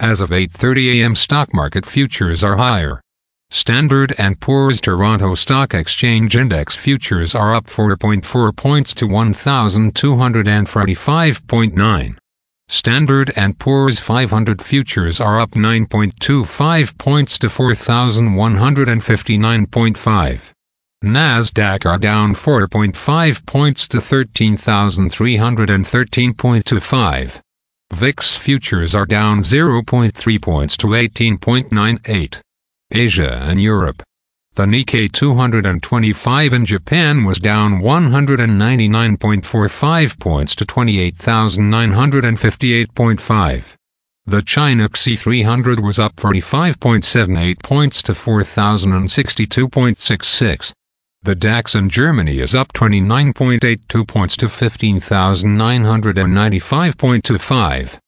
As of 8:30 a.m. stock market futures are higher. Standard & Poor's Toronto Stock Exchange Index futures are up 4.4 points to 1245.9. Standard & Poor's 500 futures are up 9.25 points to 4159.5. Nasdaq are down 4.5 points to 13,313.25. VIX futures are down 0.3 points to 18.98. Asia and Europe. The Nikkei 225 in Japan was down 199.45 points to 28,958.5. The China CSI 300 was up 45.78 points to 4,062.66. The DAX in Germany is up 29.82 points to 15,995.25.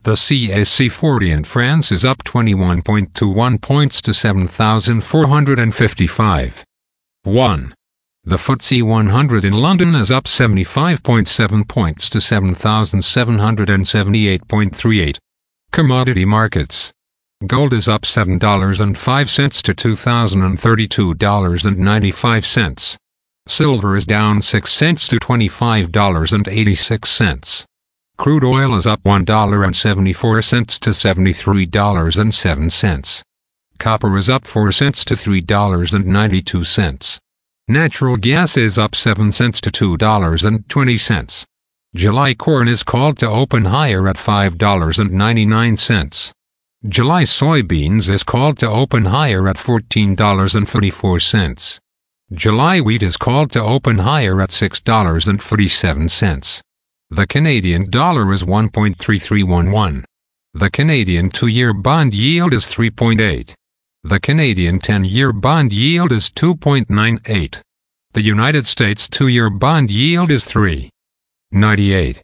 The CAC 40 in France is up 21.21 points to 7,455. 1. The FTSE 100 in London is up 75.7 points to 7,778.38. Commodity markets. Gold is up $7.05 to $2,032.95. Silver is down 6 cents to $25.86. Crude oil is up $1.74 to $73.07. Copper is up 4 cents to $3.92. Natural gas is up 7 cents to $2.20. July corn is called to open higher at $5.99. July soybeans is called to open higher at $14.44. July wheat is called to open higher at $6.47. The Canadian dollar is 1.3311. The Canadian 2-year bond yield is 3.8. The Canadian 10-year bond yield is 2.98. The United States 2-year bond yield is 3.98.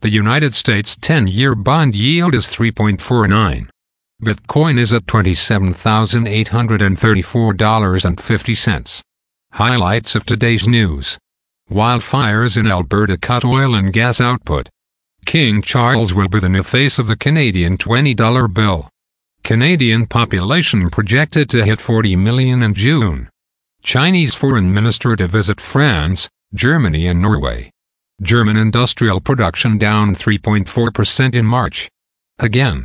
The United States 10-year bond yield is 3.49. Bitcoin is at $27,834.50. Highlights of today's news. Wildfires in Alberta cut oil and gas output. King Charles will be the new face of the Canadian $20 bill. Canadian population projected to hit 40 million in June. Chinese foreign minister to visit France, Germany and Norway. German industrial production down 3.4% in March. Again,